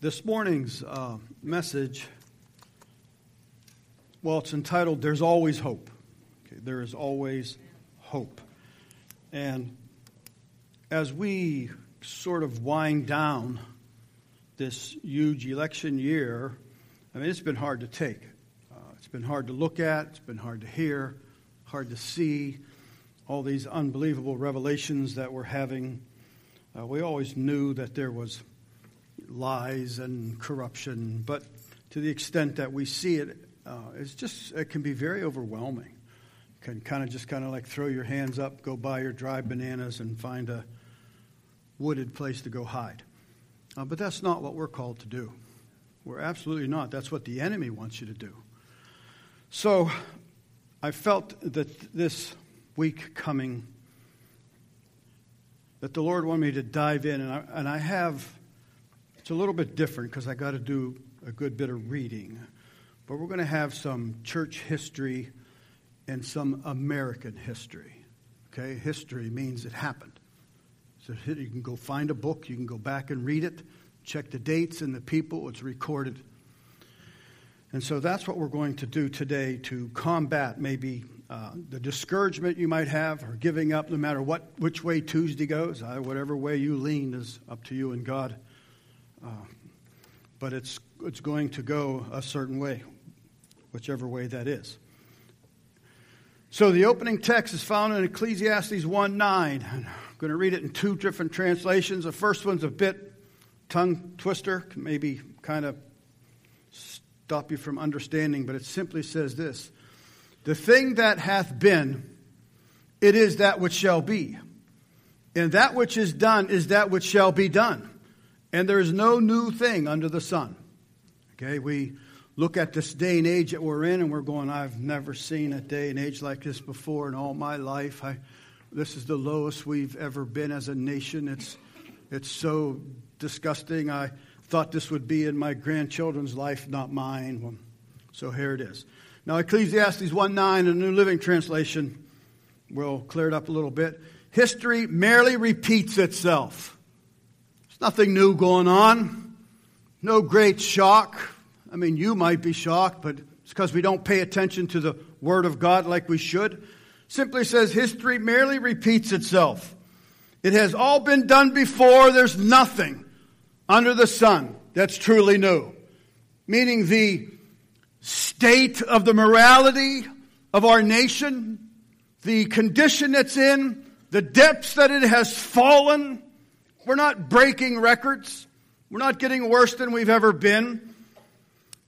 This morning's uh, message, well, it's entitled There's Always Hope. Okay, there is always hope. And as we sort of wind down this huge election year, I mean, it's been hard to take. Uh, it's been hard to look at, it's been hard to hear, hard to see. All these unbelievable revelations that we're having. Uh, we always knew that there was lies and corruption, but to the extent that we see it, uh, it's just it can be very overwhelming. Can kind of just kind of like throw your hands up, go buy your dried bananas, and find a wooded place to go hide. Uh, but that's not what we're called to do. We're absolutely not. That's what the enemy wants you to do. So I felt that this week coming, that the Lord wanted me to dive in, and I, and I have it's a little bit different because I got to do a good bit of reading. But we're going to have some church history and some American history. Okay? History means it happened. So you can go find a book, you can go back and read it, check the dates and the people, it's recorded. And so that's what we're going to do today to combat maybe uh, the discouragement you might have or giving up no matter what which way Tuesday goes. Uh, whatever way you lean is up to you and God. Uh, but it's, it's going to go a certain way, whichever way that is. So the opening text is found in Ecclesiastes 1 9. I'm going to read it in two different translations. The first one's a bit tongue twister, maybe kind of stop you from understanding, but it simply says this The thing that hath been, it is that which shall be. And that which is done is that which shall be done. And there is no new thing under the sun. Okay, we look at this day and age that we're in, and we're going, I've never seen a day and age like this before in all my life. I, this is the lowest we've ever been as a nation. It's, it's so disgusting. I thought this would be in my grandchildren's life, not mine. Well, so here it is. Now, Ecclesiastes 1 9, a New Living Translation, will clear it up a little bit. History merely repeats itself. Nothing new going on. No great shock. I mean, you might be shocked, but it's because we don't pay attention to the Word of God like we should. Simply says history merely repeats itself. It has all been done before. There's nothing under the sun that's truly new. Meaning the state of the morality of our nation, the condition it's in, the depths that it has fallen, we're not breaking records. We're not getting worse than we've ever been.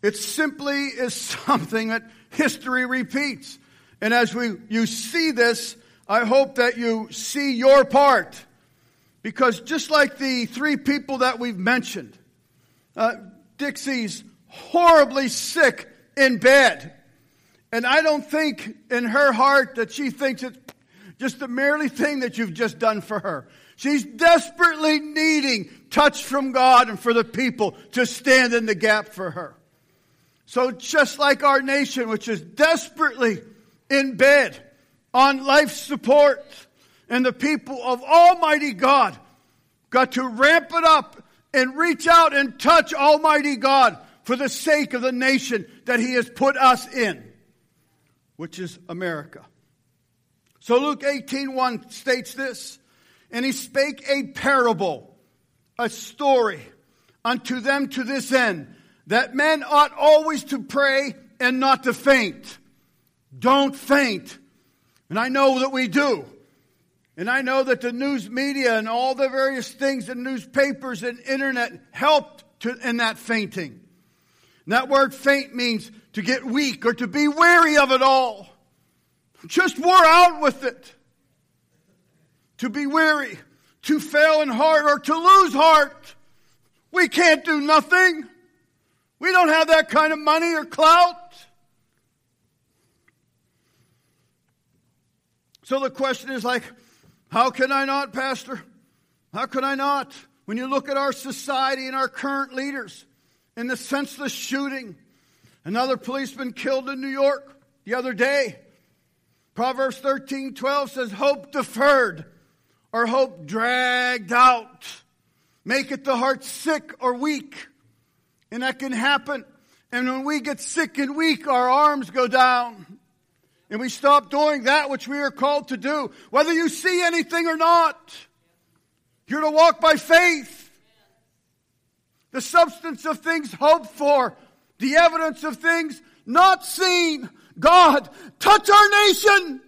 It simply is something that history repeats. And as we, you see this, I hope that you see your part. Because just like the three people that we've mentioned, uh, Dixie's horribly sick in bed. And I don't think in her heart that she thinks it's just the merely thing that you've just done for her. She's desperately needing touch from God and for the people to stand in the gap for her. So just like our nation, which is desperately in bed on life support, and the people of Almighty God got to ramp it up and reach out and touch Almighty God for the sake of the nation that He has put us in, which is America. So Luke 18:1 states this, and he spake a parable, a story unto them to this end, that men ought always to pray and not to faint. Don't faint. And I know that we do. And I know that the news media and all the various things and newspapers and internet helped to, in that fainting. And that word faint means to get weak or to be weary of it all. Just wore out with it to be weary, to fail in heart, or to lose heart. We can't do nothing. We don't have that kind of money or clout. So the question is like, how can I not, Pastor? How can I not? When you look at our society and our current leaders, in the senseless shooting, another policeman killed in New York the other day. Proverbs 13 12 says, Hope deferred or hope dragged out. Maketh the heart sick or weak. And that can happen. And when we get sick and weak, our arms go down. And we stop doing that which we are called to do, whether you see anything or not. You're to walk by faith. The substance of things hoped for, the evidence of things not seen. God, touch our nation.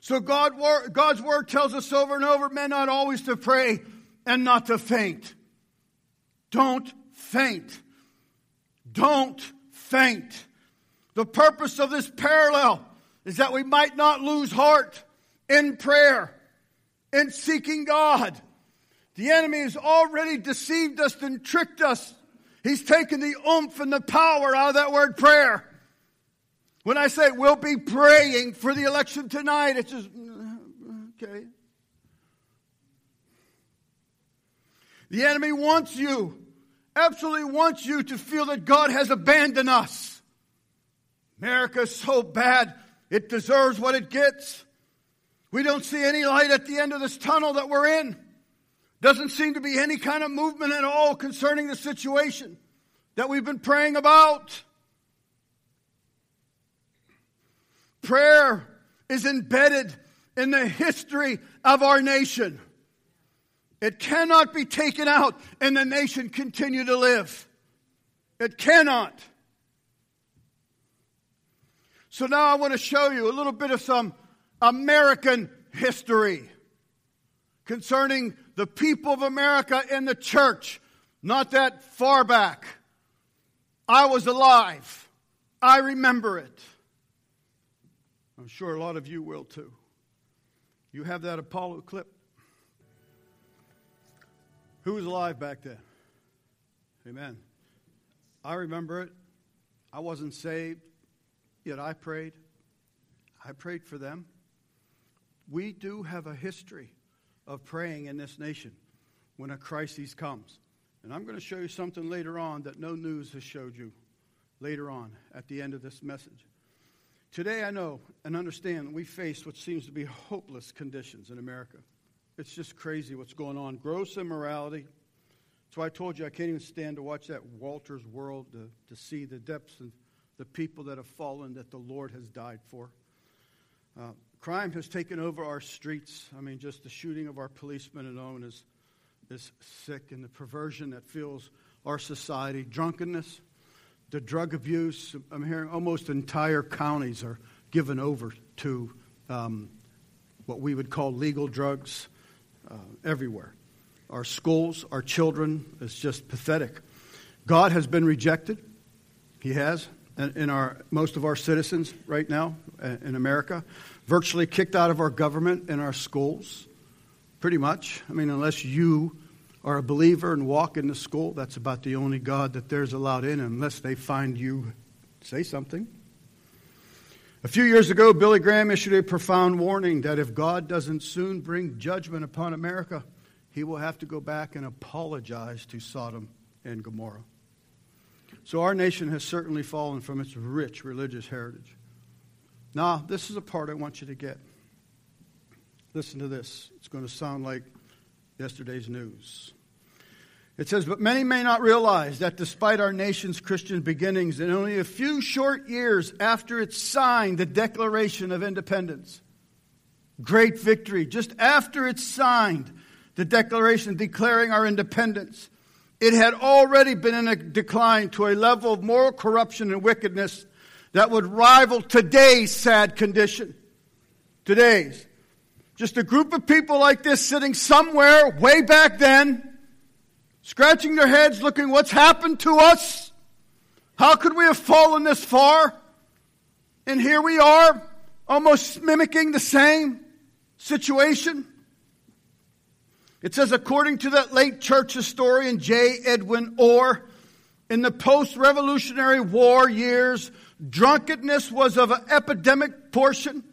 So God, God's word tells us over and over, men not always to pray and not to faint. Don't faint. Don't faint. The purpose of this parallel is that we might not lose heart in prayer, in seeking God. The enemy has already deceived us and tricked us. He's taken the oomph and the power out of that word prayer. When I say we'll be praying for the election tonight, it's just, okay. The enemy wants you, absolutely wants you to feel that God has abandoned us. America is so bad, it deserves what it gets. We don't see any light at the end of this tunnel that we're in. Doesn't seem to be any kind of movement at all concerning the situation that we've been praying about. Prayer is embedded in the history of our nation. It cannot be taken out and the nation continue to live. It cannot. So now I want to show you a little bit of some American history concerning the people of America and the church, not that far back. I was alive. I remember it. I'm sure a lot of you will too. You have that Apollo clip? Who was alive back then? Amen. I remember it. I wasn't saved, yet I prayed. I prayed for them. We do have a history of praying in this nation when a crisis comes. And I'm going to show you something later on that no news has showed you later on at the end of this message. Today, I know and understand we face what seems to be hopeless conditions in America. It's just crazy what's going on. Gross immorality. That's why I told you I can't even stand to watch that Walter's World to, to see the depths of the people that have fallen that the Lord has died for. Uh, crime has taken over our streets. I mean, just the shooting of our policemen alone is, is sick, and the perversion that fills our society. Drunkenness the drug abuse. I'm hearing almost entire counties are given over to um, what we would call legal drugs uh, everywhere. Our schools, our children, it's just pathetic. God has been rejected. He has in our most of our citizens right now uh, in America, virtually kicked out of our government and our schools. Pretty much. I mean, unless you are a believer and walk in the school, that's about the only God that there's allowed in unless they find you say something. A few years ago, Billy Graham issued a profound warning that if God doesn't soon bring judgment upon America, he will have to go back and apologize to Sodom and Gomorrah. So our nation has certainly fallen from its rich religious heritage. Now, this is a part I want you to get. Listen to this. It's going to sound like yesterday's news. It says, But many may not realize that despite our nation's Christian beginnings, in only a few short years after it signed the Declaration of Independence, great victory, just after it signed the Declaration declaring our independence, it had already been in a decline to a level of moral corruption and wickedness that would rival today's sad condition. Today's. Just a group of people like this sitting somewhere way back then, scratching their heads, looking what's happened to us. How could we have fallen this far? And here we are, almost mimicking the same situation. It says, according to that late church historian J. Edwin Orr, in the post Revolutionary War years, drunkenness was of an epidemic portion.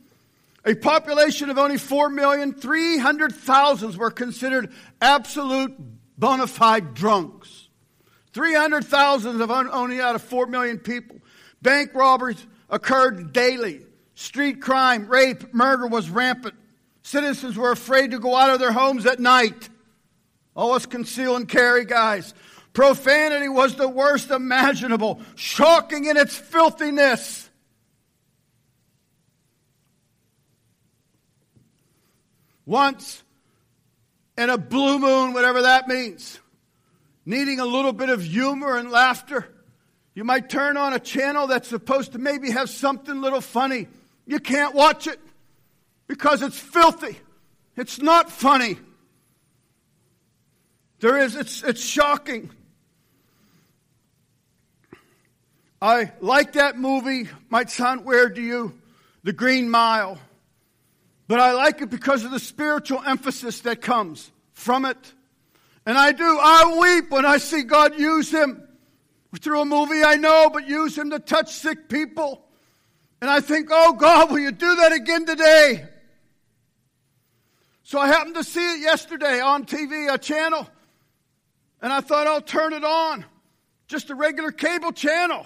A population of only 4 million, 300,000 were considered absolute bona fide drunks. 300,000 of only out of 4 million people. Bank robberies occurred daily. Street crime, rape, murder was rampant. Citizens were afraid to go out of their homes at night. Always conceal and carry, guys. Profanity was the worst imaginable, shocking in its filthiness. Once in a blue moon, whatever that means, needing a little bit of humor and laughter, you might turn on a channel that's supposed to maybe have something little funny. You can't watch it because it's filthy. It's not funny. There is, it's, it's shocking. I like that movie, might sound weird to you, The Green Mile. But I like it because of the spiritual emphasis that comes from it. And I do. I weep when I see God use him through a movie I know, but use him to touch sick people. And I think, oh God, will you do that again today? So I happened to see it yesterday on TV, a channel, and I thought I'll turn it on. Just a regular cable channel.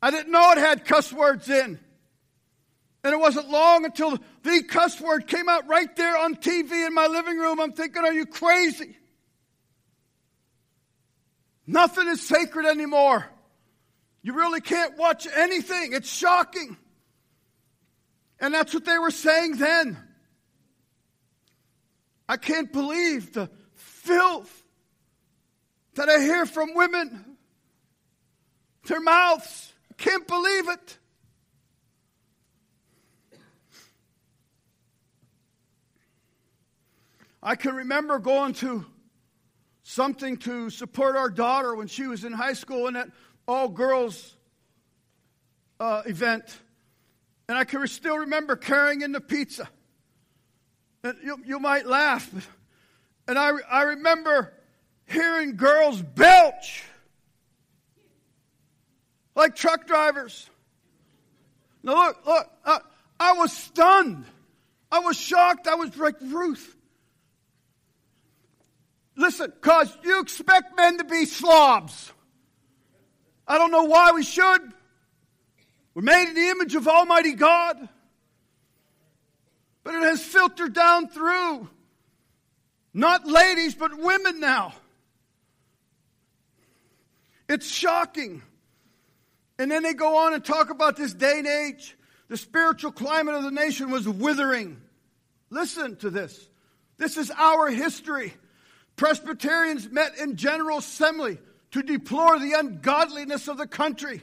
I didn't know it had cuss words in. And it wasn't long until the cuss word came out right there on TV in my living room. I'm thinking, are you crazy? Nothing is sacred anymore. You really can't watch anything. It's shocking. And that's what they were saying then. I can't believe the filth that I hear from women. Their mouths. I can't believe it. I can remember going to something to support our daughter when she was in high school in that all girls uh, event. And I can still remember carrying in the pizza. And you, you might laugh. but, And I, I remember hearing girls belch like truck drivers. Now, look, look, uh, I was stunned. I was shocked. I was like, Ruth, Listen, because you expect men to be slobs. I don't know why we should. We're made in the image of Almighty God. But it has filtered down through. Not ladies, but women now. It's shocking. And then they go on and talk about this day and age. The spiritual climate of the nation was withering. Listen to this. This is our history. Presbyterians met in General Assembly to deplore the ungodliness of the country.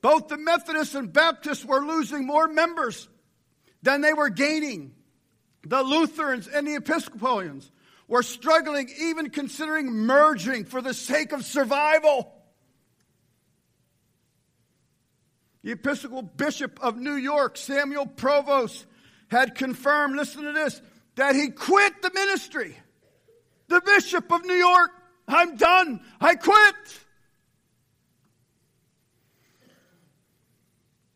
Both the Methodists and Baptists were losing more members than they were gaining. The Lutherans and the Episcopalians were struggling, even considering merging for the sake of survival. The Episcopal Bishop of New York, Samuel Provoost, had confirmed, listen to this, that he quit the ministry the Bishop of New York, I'm done. I quit.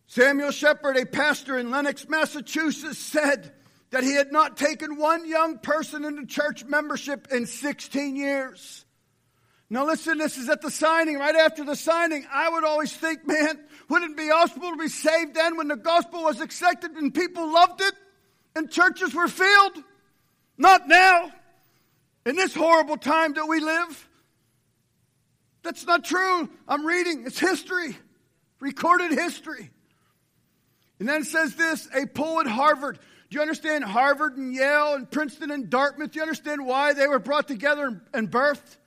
Samuel Shepherd, a pastor in Lenox, Massachusetts, said that he had not taken one young person into church membership in 16 years. Now listen, this is at the signing, right after the signing. I would always think, man, wouldn't it be possible to be saved then when the gospel was accepted and people loved it and churches were filled? Not now in this horrible time that we live. That's not true. I'm reading. It's history, recorded history. And then it says this a poll at Harvard. Do you understand Harvard and Yale and Princeton and Dartmouth? Do you understand why they were brought together and birthed?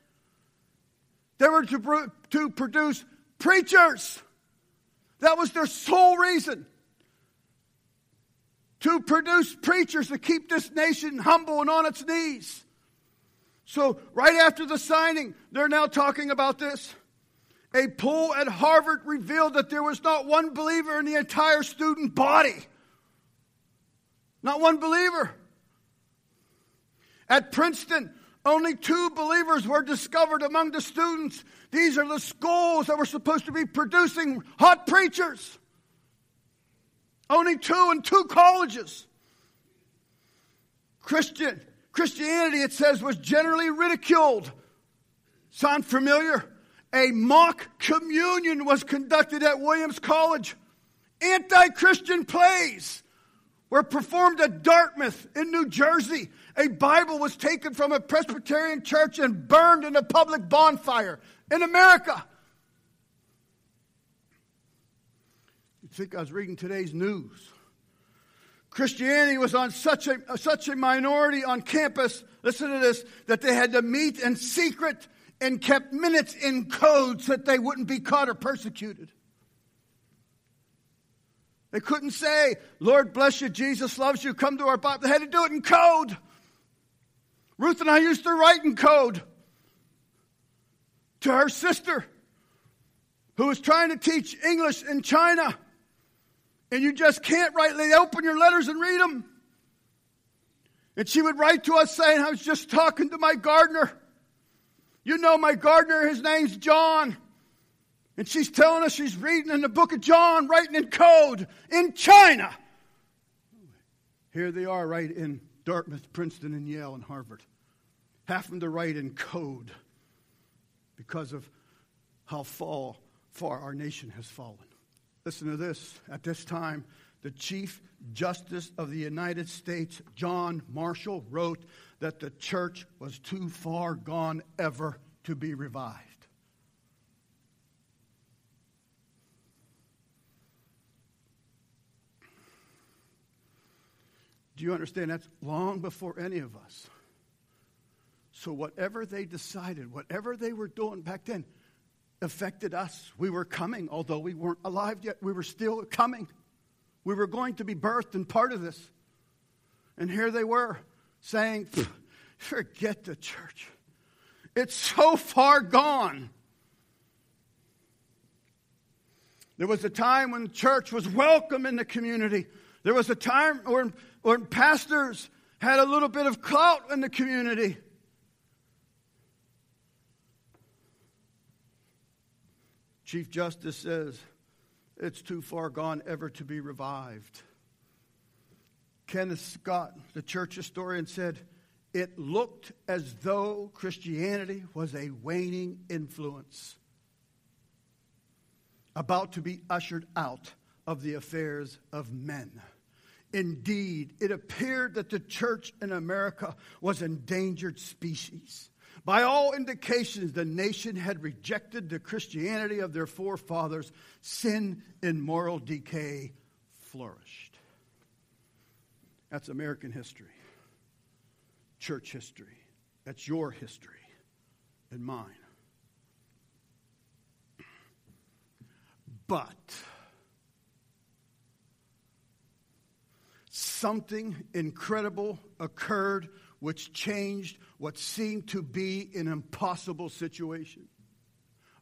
They were to, to produce preachers. That was their sole reason. To produce preachers to keep this nation humble and on its knees. So, right after the signing, they're now talking about this. A poll at Harvard revealed that there was not one believer in the entire student body. Not one believer. At Princeton, only two believers were discovered among the students. These are the schools that were supposed to be producing hot preachers. Only two in two colleges. Christian Christianity, it says, was generally ridiculed. Sound familiar? A mock communion was conducted at Williams College. Anti Christian plays were performed at Dartmouth in New Jersey. A Bible was taken from a Presbyterian church and burned in a public bonfire in America. You'd think I was reading today's news. Christianity was on such a, uh, such a minority on campus, listen to this, that they had to meet in secret and kept minutes in code so that they wouldn't be caught or persecuted. They couldn't say, Lord bless you, Jesus loves you, come to our Bible. They had to do it in code. Ruth and I used to write in code to her sister who was trying to teach English in China. And you just can't write, they open your letters and read them. And she would write to us saying, I was just talking to my gardener. You know my gardener, his name's John. And she's telling us she's reading in the book of John, writing in code in China. Here they are, right in Dartmouth, Princeton, and Yale, and Harvard. Having to write in code because of how far, far our nation has fallen. Listen to this. At this time, the Chief Justice of the United States, John Marshall, wrote that the church was too far gone ever to be revived. Do you understand? That's long before any of us. So, whatever they decided, whatever they were doing back then, affected us. We were coming, although we weren't alive yet, we were still coming. We were going to be birthed and part of this. And here they were saying, forget the church. It's so far gone. There was a time when church was welcome in the community. There was a time when when pastors had a little bit of clout in the community. Chief Justice says it's too far gone ever to be revived. Kenneth Scott, the church historian, said it looked as though Christianity was a waning influence about to be ushered out of the affairs of men. Indeed, it appeared that the church in America was endangered species. By all indications, the nation had rejected the Christianity of their forefathers. Sin and moral decay flourished. That's American history, church history. That's your history and mine. But something incredible occurred which changed what seemed to be an impossible situation.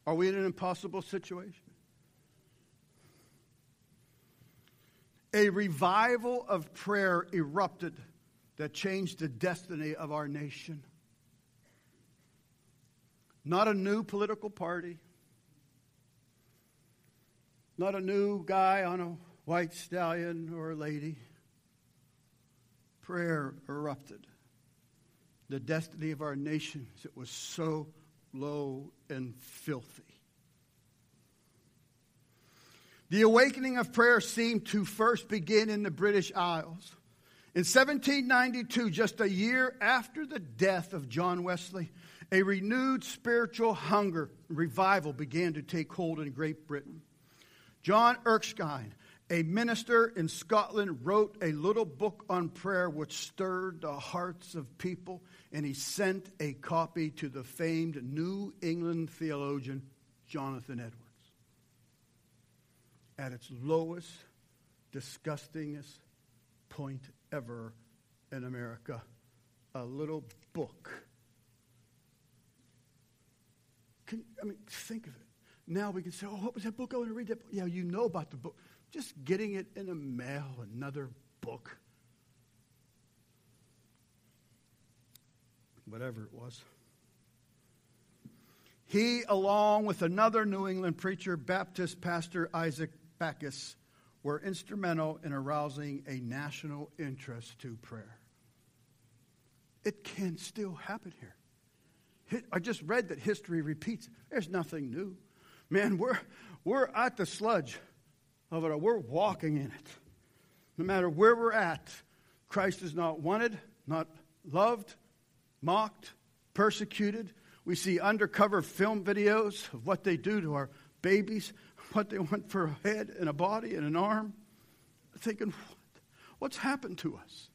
Are we in an impossible situation? A revival of prayer erupted that changed the destiny of our nation. Not a new political party, not a new guy on a white stallion or a lady prayer erupted. The destiny of our nations, it was so low and filthy. The awakening of prayer seemed to first begin in the British Isles. In 1792, just a year after the death of John Wesley, a renewed spiritual hunger revival began to take hold in Great Britain. John Erskine, a minister in Scotland wrote a little book on prayer which stirred the hearts of people, and he sent a copy to the famed New England theologian Jonathan Edwards. At its lowest, disgustingest point ever in America, a little book. Can, I mean, think of it. Now we can say, oh, what was that book? I want to read that book. Yeah, you know about the book just getting it in a mail, another book, whatever it was. He, along with another New England preacher, Baptist pastor Isaac Backus, were instrumental in arousing a national interest to prayer. It can still happen here. I just read that history repeats. There's nothing new. Man, we're, we're at the sludge of it. We're walking in it. no matter where we're at, Christ is not wanted, not loved, mocked, persecuted. We see undercover film videos of what they do to our babies, what they want for a head and a body and an arm. Thinking, what? what's happened to us?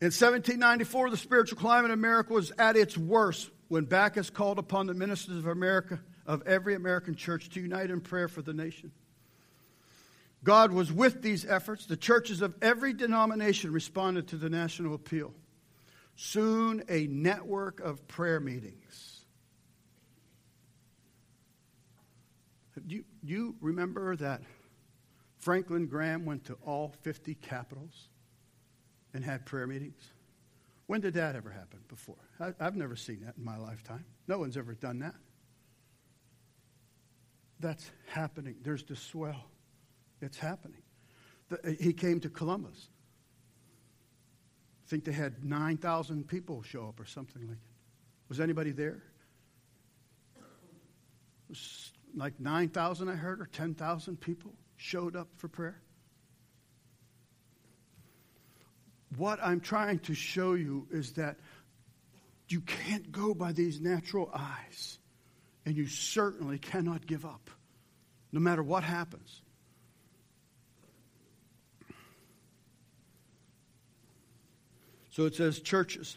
In 1794, the spiritual climate in America was at its worst when Backus called upon the ministers of America, of every American church, to unite in prayer for the nation. God was with these efforts. The churches of every denomination responded to the national appeal. Soon, a network of prayer meetings. Do you, you remember that Franklin Graham went to all 50 capitals and had prayer meetings? When did that ever happen before? I, I've never seen that in my lifetime. No one's ever done that. That's happening. There's the swell. It's happening. The, uh, he came to Columbus. I think they had 9,000 people show up or something like that. Was anybody there? Like 9,000, I heard, or 10,000 people showed up for prayer. What I'm trying to show you is that you can't go by these natural eyes, and you certainly cannot give up, no matter what happens. So it says churches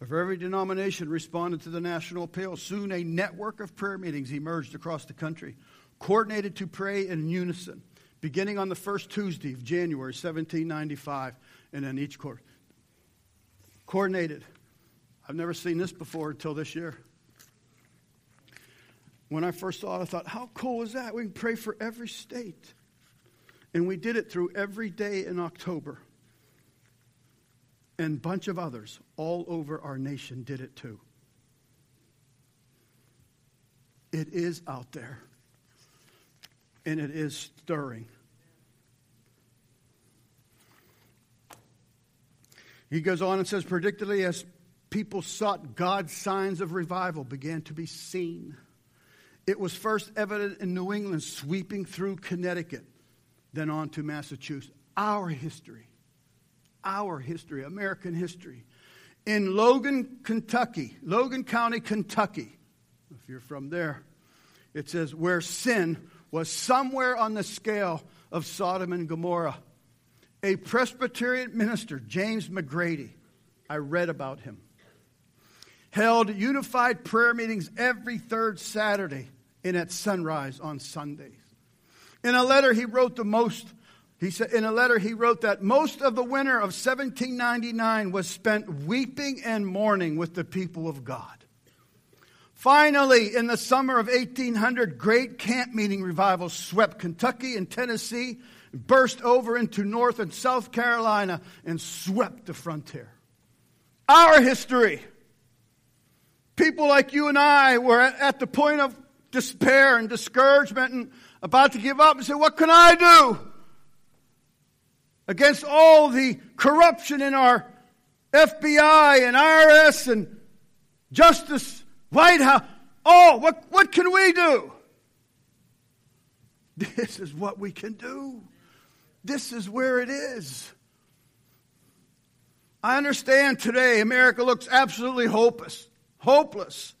of every denomination responded to the national appeal. Soon a network of prayer meetings emerged across the country, coordinated to pray in unison, beginning on the first Tuesday of January 1795, and then each court. Coordinated. I've never seen this before until this year. When I first saw it, I thought, how cool is that? We can pray for every state. And we did it through every day in October and a bunch of others all over our nation did it too. It is out there, and it is stirring. He goes on and says, predictably, as people sought God's signs of revival began to be seen. It was first evident in New England, sweeping through Connecticut, then on to Massachusetts. Our history our history, American history. In Logan, Kentucky, Logan County, Kentucky, if you're from there, it says, where sin was somewhere on the scale of Sodom and Gomorrah. A Presbyterian minister, James McGready, I read about him, held unified prayer meetings every third Saturday and at sunrise on Sundays. In a letter, he wrote the most he said in a letter he wrote that most of the winter of 1799 was spent weeping and mourning with the people of God. Finally, in the summer of 1800, great camp meeting revivals swept Kentucky and Tennessee, burst over into North and South Carolina, and swept the frontier. Our history. People like you and I were at the point of despair and discouragement and about to give up and say, What can I do? Against all the corruption in our FBI and IRS and Justice, White House. Oh, what, what can we do? This is what we can do. This is where it is. I understand today America looks absolutely hopeless. Hopeless.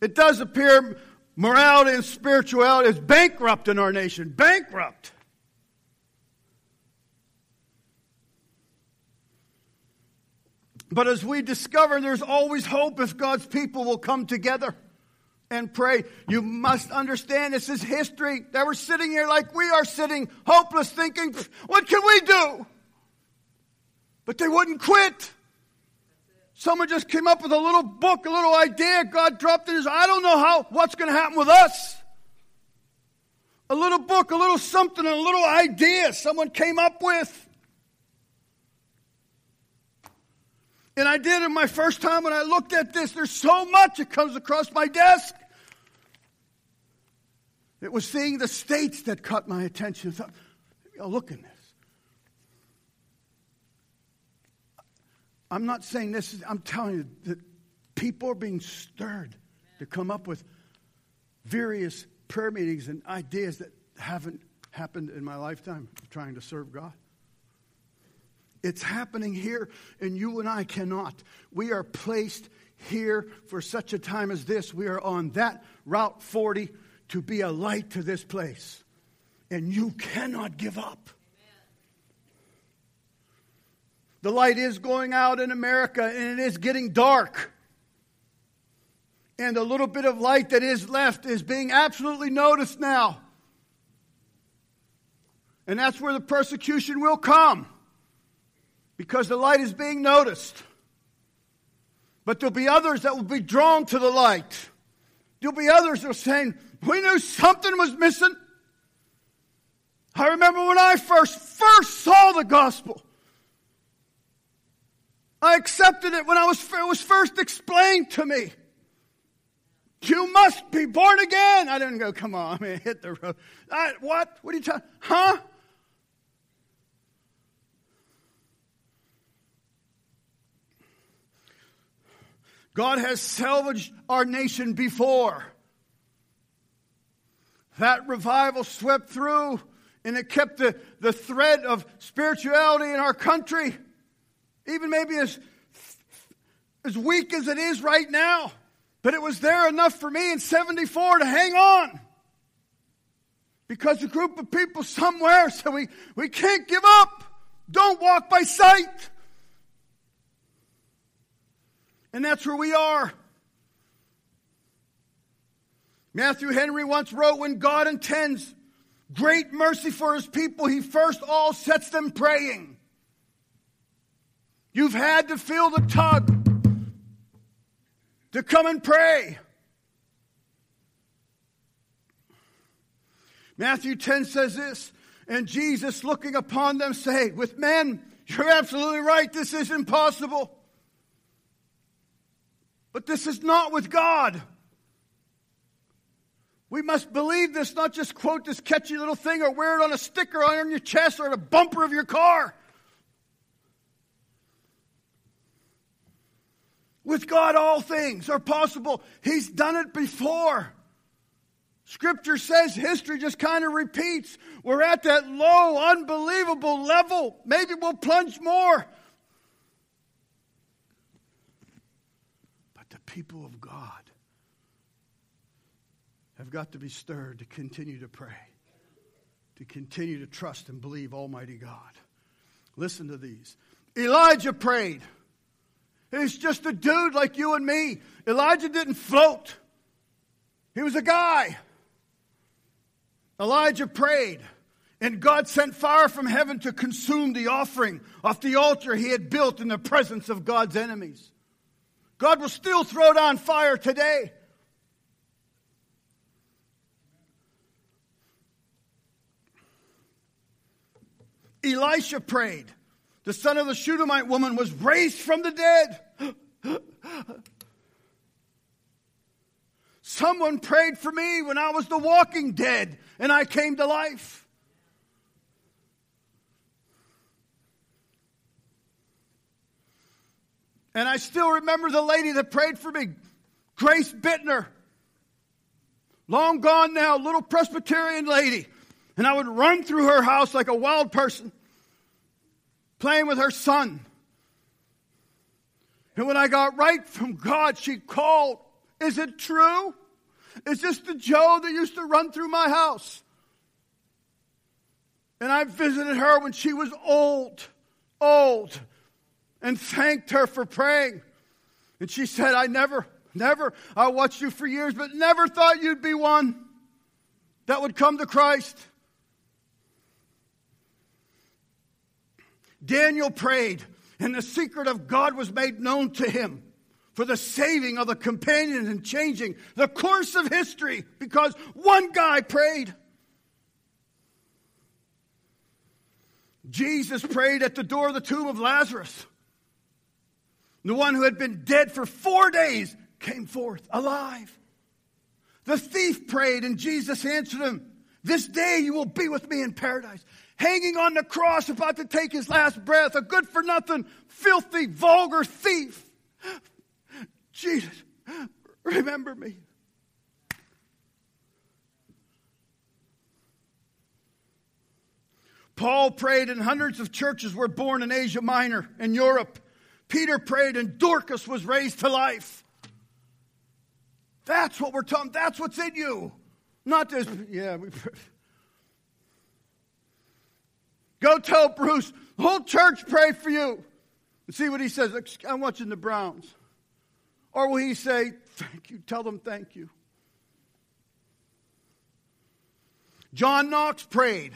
It does appear morality and spirituality is bankrupt in our nation. Bankrupt. But as we discover, there's always hope if God's people will come together and pray. You must understand this is history. They were sitting here like we are sitting, hopeless, thinking, what can we do? But they wouldn't quit. Someone just came up with a little book, a little idea. God dropped in his. I don't know how. What's going to happen with us? A little book, a little something, a little idea someone came up with. And I did it my first time when I looked at this. There's so much that comes across my desk. It was seeing the states that caught my attention. I thought, oh, look in this. I'm not saying this is, I'm telling you that people are being stirred to come up with various prayer meetings and ideas that haven't happened in my lifetime trying to serve God. It's happening here, and you and I cannot. We are placed here for such a time as this. We are on that Route 40 to be a light to this place. And you cannot give up. The light is going out in America, and it is getting dark. And the little bit of light that is left is being absolutely noticed now. And that's where the persecution will come because the light is being noticed. But there'll be others that will be drawn to the light. There'll be others that are saying, We knew something was missing. I remember when I first first saw the gospel. I accepted it when I was it was first explained to me. You must be born again. I didn't go, come on, I mean, hit the road. I, what? What are you talking? Huh? God has salvaged our nation before. That revival swept through and it kept the, the thread of spirituality in our country, even maybe as, as weak as it is right now. But it was there enough for me in 74 to hang on. Because a group of people somewhere said, we, we can't give up. Don't walk by sight. And that's where we are. Matthew Henry once wrote When God intends great mercy for his people, he first all sets them praying. You've had to feel the tug to come and pray. Matthew 10 says this, and Jesus looking upon them say, with men, you're absolutely right, this is impossible. But this is not with God. We must believe this, not just quote this catchy little thing or wear it on a sticker on your chest or on a bumper of your car. With God, all things are possible. He's done it before. Scripture says history just kind of repeats. We're at that low, unbelievable level. Maybe we'll plunge more. People of God have got to be stirred to continue to pray, to continue to trust and believe Almighty God. Listen to these. Elijah prayed. He's just a dude like you and me. Elijah didn't float, he was a guy. Elijah prayed, and God sent fire from heaven to consume the offering off the altar he had built in the presence of God's enemies. God will still throw down fire today. Elisha prayed. The son of the Shunammite woman was raised from the dead. Someone prayed for me when I was the walking dead and I came to life. And I still remember the lady that prayed for me, Grace Bittner. Long gone now, little Presbyterian lady. And I would run through her house like a wild person, playing with her son. And when I got right from God, she called, Is it true? Is this the Joe that used to run through my house? And I visited her when she was old, old and thanked her for praying. And she said, I never, never, I watched you for years, but never thought you'd be one that would come to Christ. Daniel prayed, and the secret of God was made known to him for the saving of the companions and changing the course of history because one guy prayed. Jesus prayed at the door of the tomb of Lazarus. The one who had been dead for four days came forth alive. The thief prayed, and Jesus answered him, This day you will be with me in paradise. Hanging on the cross, about to take his last breath, a good for nothing, filthy, vulgar thief. Jesus, remember me. Paul prayed, and hundreds of churches were born in Asia Minor and Europe. Peter prayed, and Dorcas was raised to life. That's what we're talking. That's what's in you, not this. Yeah, we. Go tell Bruce. The whole church pray for you. And see what he says. I'm watching the Browns. Or will he say, Thank you? Tell them thank you. John Knox prayed,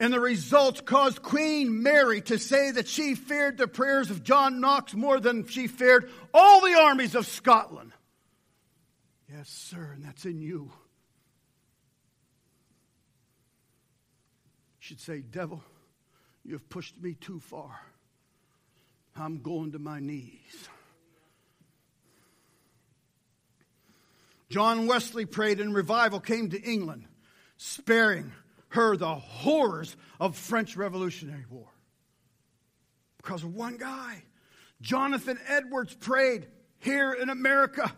and the results caused Queen Mary to say that she feared the prayers of John Knox more than she feared all the armies of Scotland. Yes, sir, and that's in you. Should say, Devil, you have pushed me too far. I'm going to my knees. John Wesley prayed and revival came to England, sparing her the horrors of French Revolutionary War. Because of one guy. Jonathan Edwards prayed here in America.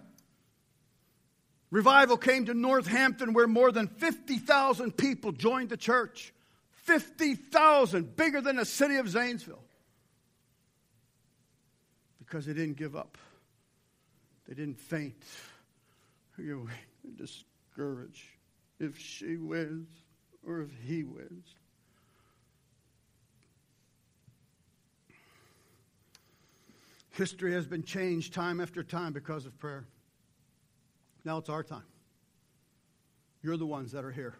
Revival came to Northampton where more than 50,000 people joined the church. 50,000, bigger than the city of Zanesville. Because they didn't give up, they didn't faint. You're discouraged if she wins or if he wins. History has been changed time after time because of prayer. Now it's our time. You're the ones that are here.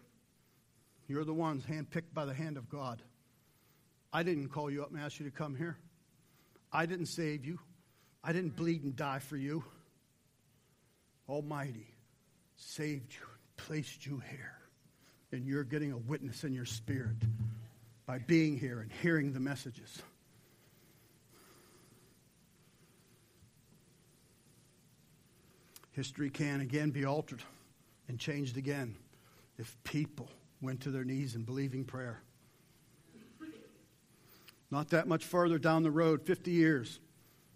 You're the ones handpicked by the hand of God. I didn't call you up and ask you to come here. I didn't save you. I didn't bleed and die for you. Almighty saved you and placed you here. And you're getting a witness in your spirit by being here and hearing the messages. History can again be altered and changed again if people went to their knees in believing prayer. Not that much further down the road, 50 years.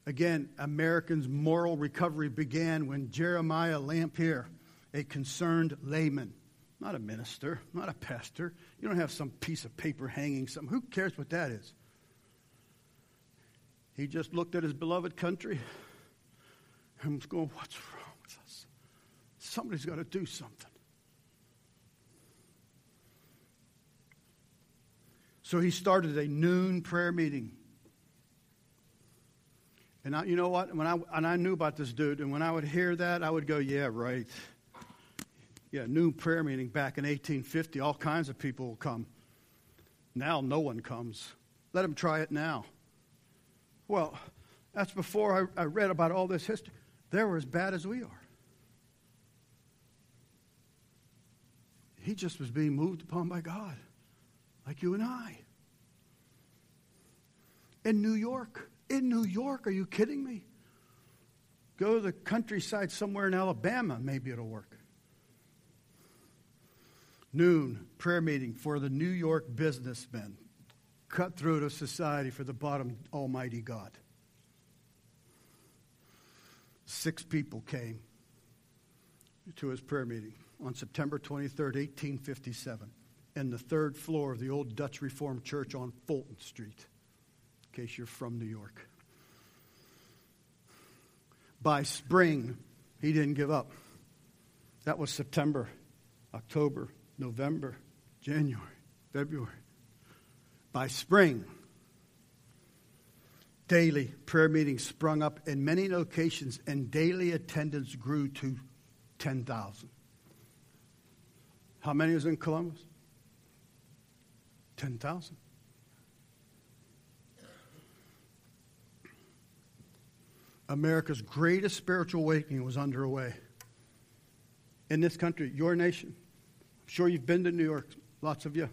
Again, Americans' moral recovery began when Jeremiah Lanphier, a concerned layman, not a minister, not a pastor, you don't have some piece of paper hanging something. Who cares what that is? He just looked at his beloved country and was going, What's wrong with us? Somebody's got to do something. So he started a noon prayer meeting. And I, you know what? When I, and I knew about this dude, and when I would hear that, I would go, yeah, right. Yeah, noon prayer meeting back in 1850. All kinds of people will come. Now no one comes. Let them try it now. Well, that's before I, I read about all this history. They were as bad as we are. He just was being moved upon by God like you and I. In New York. In New York. Are you kidding me? Go to the countryside somewhere in Alabama, maybe it'll work. Noon, prayer meeting for the New York businessmen. Cut through to society for the bottom, Almighty God. Six people came to his prayer meeting on September 23rd, 1857 in the third floor of the old Dutch Reformed Church on Fulton Street, in case you're from New York. By spring, he didn't give up. That was September, October, November, January, February. By spring, daily prayer meetings sprung up in many locations, and daily attendance grew to 10,000. How many was in Columbus? 10,000. America's greatest spiritual awakening was underway. In this country, your nation. I'm sure you've been to New York, lots of you.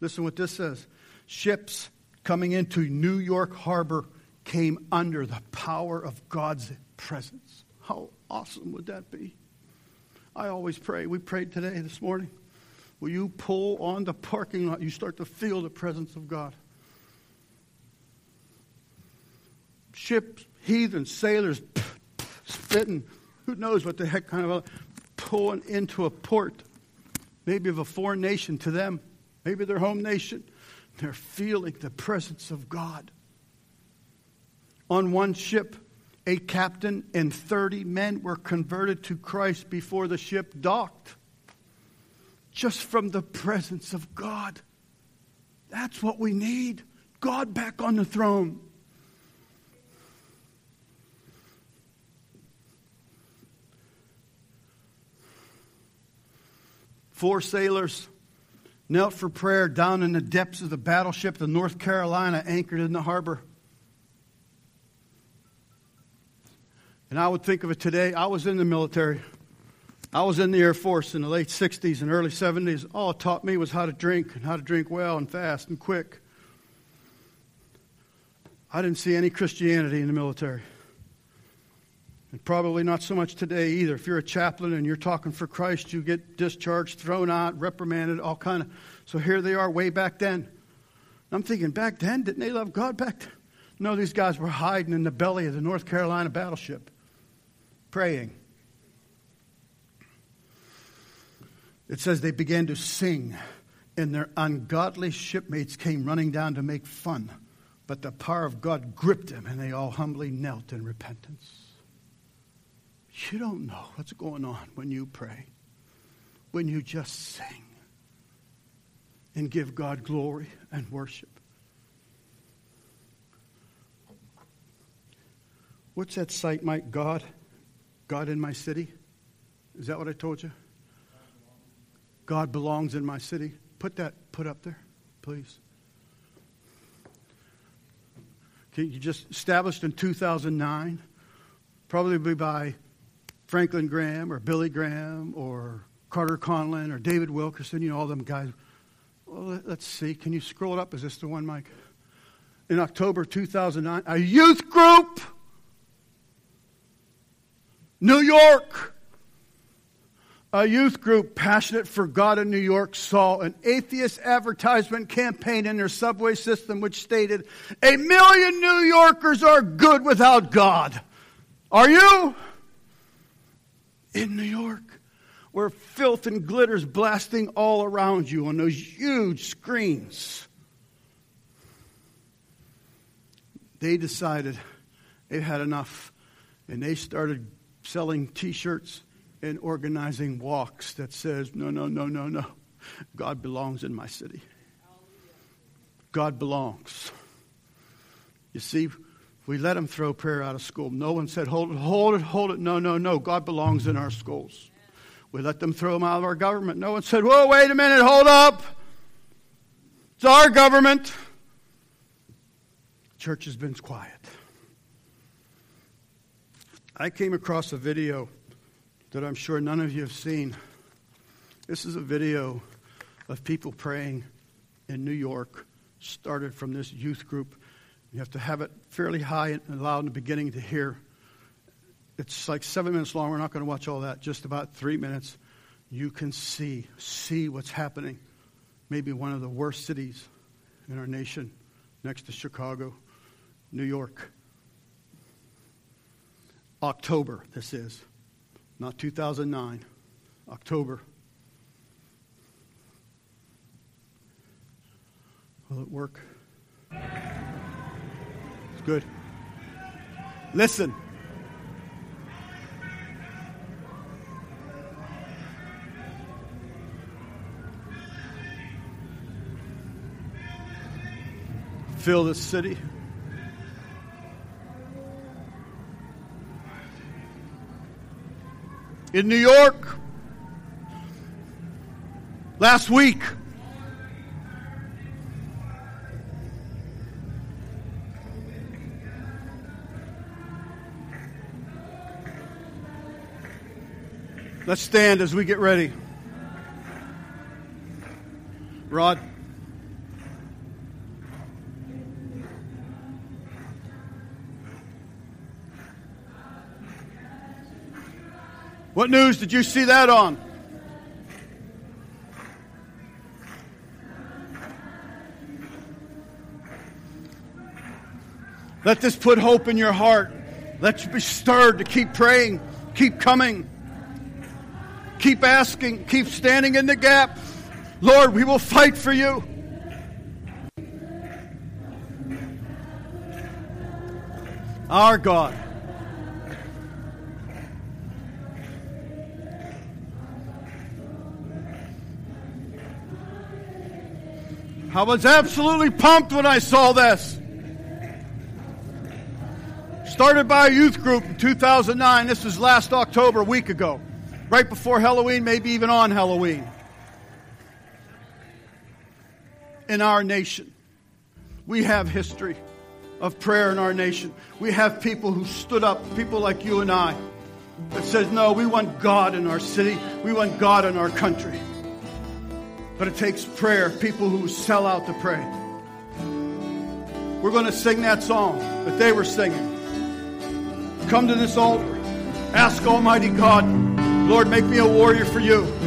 Listen what this says. Ships coming into New York Harbor came under the power of God's presence. How awesome would that be? I always pray. We prayed today, this morning. Will you pull on the parking lot? You start to feel the presence of God. Ships, heathen, sailors spitting, who knows what the heck kind of a, pulling into a port, maybe of a foreign nation to them, maybe their home nation. They're feeling the presence of God. On one ship, a captain and 30 men were converted to Christ before the ship docked. Just from the presence of God. That's what we need. God back on the throne. Four sailors knelt for prayer down in the depths of the battleship, the North Carolina, anchored in the harbor. And I would think of it today. I was in the military. I was in the Air Force in the late 60s and early 70s. All it taught me was how to drink and how to drink well and fast and quick. I didn't see any Christianity in the military. And probably not so much today either. If you're a chaplain and you're talking for Christ, you get discharged, thrown out, reprimanded, all kind of. So here they are way back then. I'm thinking, back then, didn't they love God back then? No, these guys were hiding in the belly of the North Carolina battleship, praying. It says they began to sing, and their ungodly shipmates came running down to make fun. But the power of God gripped them, and they all humbly knelt in repentance. You don't know what's going on when you pray, when you just sing and give God glory and worship. What's that site, Mike? God? God in my city? Is that what I told you? God belongs in my city. Put that put up there, please. Okay, you just established in 2009, probably by Franklin Graham or Billy Graham or Carter Conlon or David Wilkerson, you know, all them guys. Well, let's see. Can you scroll it up? Is this the one, Mike? In October 2009, a youth group, New York. A youth group passionate for God in New York saw an atheist advertisement campaign in their subway system which stated, A million New Yorkers are good without God. Are you? In New York, where filth and glitters blasting all around you on those huge screens. They decided they had enough, and they started selling T-shirts and organizing walks that says, "No, no, no, no, no, God belongs in my city. God belongs." You see we let them throw prayer out of school. No one said, hold it, hold it, hold it. No, no, no. God belongs in our schools. We let them throw them out of our government. No one said, whoa, wait a minute, hold up. It's our government. Church has been quiet. I came across a video that I'm sure none of you have seen. This is a video of people praying in New York, started from this youth group you have to have it fairly high and loud in the beginning to hear. It's like seven minutes long. We're not going to watch all that, just about three minutes. You can see, see what's happening. Maybe one of the worst cities in our nation, next to Chicago, New York. October, this is, not 2009. October. Will it work? Good. Listen. Fill this city. In New York, last week, Let's stand as we get ready. Rod. What news did you see that on? Let this put hope in your heart. Let you be stirred to keep praying, keep coming. Keep asking, keep standing in the gap. Lord, we will fight for you. Our God. I was absolutely pumped when I saw this. Started by a youth group in 2009. This was last October, a week ago. Right before Halloween, maybe even on Halloween. In our nation, we have history of prayer in our nation. We have people who stood up, people like you and I, that says, no, we want God in our city. We want God in our country. But it takes prayer, people who sell out to pray. We're going to sing that song that they were singing. Come to this altar. Ask Almighty God, Lord, make me a warrior for you.